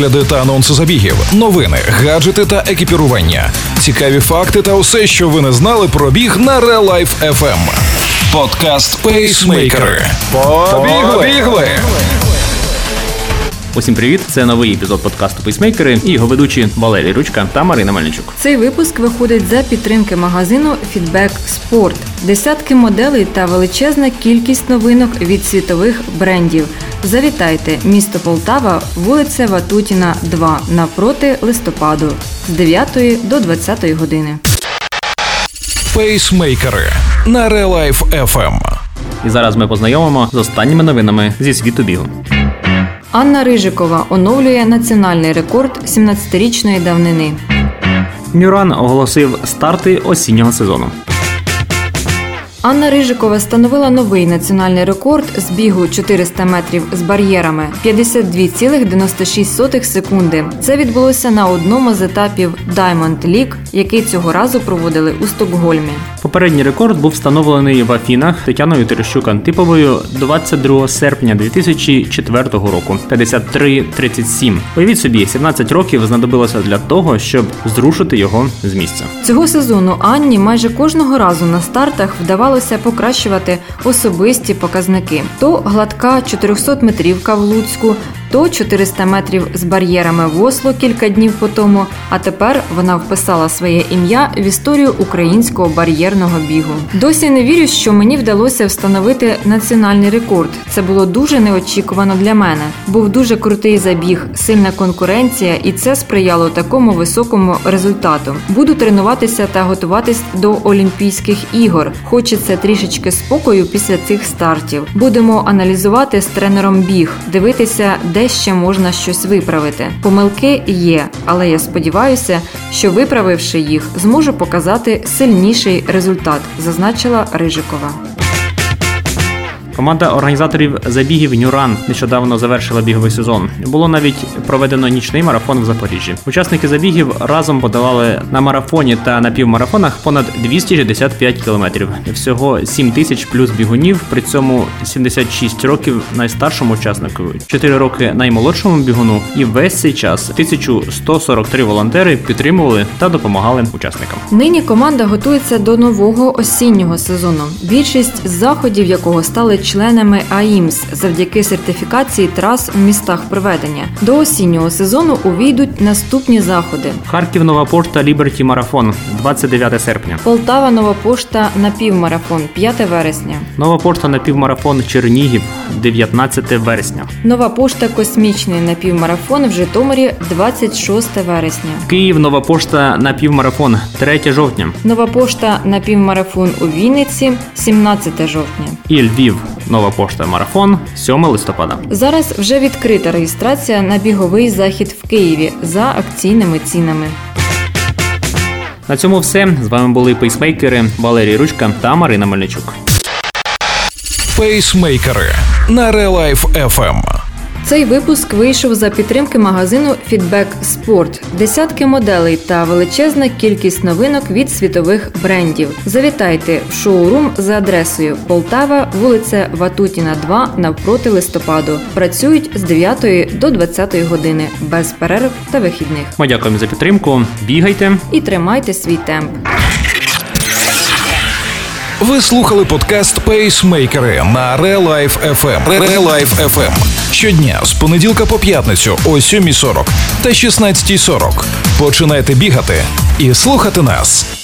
огляди та анонси забігів, новини, гаджети та екіпірування, цікаві факти та усе, що ви не знали про біг на Real Life FM. Подкаст Пейсмейкери. Побігли! Усім привіт! Це новий епізод подкасту Пейсмейкери і його ведучі Валерій Ручка та Марина Мельничук. Цей випуск виходить за підтримки магазину Feedback Sport. Десятки моделей та величезна кількість новинок від світових брендів. Завітайте, місто Полтава, вулиця Ватутіна, 2, навпроти листопаду з 9 до 20 години. Пейсмейкери на Life FM. І зараз ми познайомимо з останніми новинами зі світу бігу. Анна Рижикова оновлює національний рекорд 17-річної давнини. Нюран оголосив старти осіннього сезону. Анна Рижикова встановила новий національний рекорд з бігу 400 метрів з бар'єрами 52,96 секунди. Це відбулося на одному з етапів Diamond League, який цього разу проводили у Стокгольмі. Попередній рекорд був встановлений в Афінах Тетяною Терещук Антиповою 22 серпня 2004 року. 53-37. Уявіть собі, 17 років знадобилося для того, щоб зрушити його з місця. Цього сезону Анні майже кожного разу на стартах вдавалося покращувати особисті показники: то гладка 400-метрівка в Луцьку, то 400 метрів з бар'єрами в Осло кілька днів по тому. А тепер вона вписала своє ім'я в історію українського бар'єрного бігу. Досі не вірю, що мені вдалося встановити національний рекорд. Це було дуже неочікувано для мене. Був дуже крутий забіг, сильна конкуренція, і це сприяло такому високому результату. Буду тренуватися та готуватись до Олімпійських ігор. Хочеться трішечки спокою після цих стартів. Будемо аналізувати з тренером біг, дивитися, де ще можна щось виправити. Помилки є, але я сподіваюся, що виправивши їх, зможу показати сильніший результат, зазначила Рижикова. Команда організаторів забігів Нюран нещодавно завершила біговий сезон. Було навіть проведено нічний марафон в Запоріжжі. Учасники забігів разом подавали на марафоні та на півмарафонах понад 265 кілометрів. Всього 7 тисяч плюс бігунів. При цьому 76 років найстаршому учаснику, 4 роки наймолодшому бігуну. І весь цей час 1143 волонтери підтримували та допомагали учасникам. Нині команда готується до нового осіннього сезону. Більшість заходів якого стали членами АІМС завдяки сертифікації трас в містах проведення. До осіннього сезону увійдуть наступні заходи: Харків Нова Пошта Ліберті Марафон 29 серпня. Полтава, Нова Пошта напівмарафон 5 вересня. Нова пошта напівмарафон Чернігів 19 вересня. Нова пошта Космічний напівмарафон в Житомирі 26 вересня. Київ Нова пошта на півмарафон 3 жовтня. Нова пошта на півмарафон у Вінниці 17 жовтня. І Львів Нова пошта марафон 7 листопада. Зараз вже відкрита реєстрація на біговий захід в Києві за акційними цінами. На цьому все. З вами були пейсмейкери Валерій Ручка та Марина Мельничук. Пейсмейкери на Real Life FM. Цей випуск вийшов за підтримки магазину Feedback Sport. Десятки моделей та величезна кількість новинок від світових брендів. Завітайте в шоурум за адресою Полтава, вулиця Ватутіна, 2 навпроти листопаду. Працюють з 9 до 20 години без перерв та вихідних. Ми дякуємо за підтримку. Бігайте. І тримайте свій темп. Ви слухали подкаст Пейсмейкери на Real Life FM. Real Life FM. Щодня з понеділка по п'ятницю о 7.40 та 16.40. Починайте бігати і слухати нас.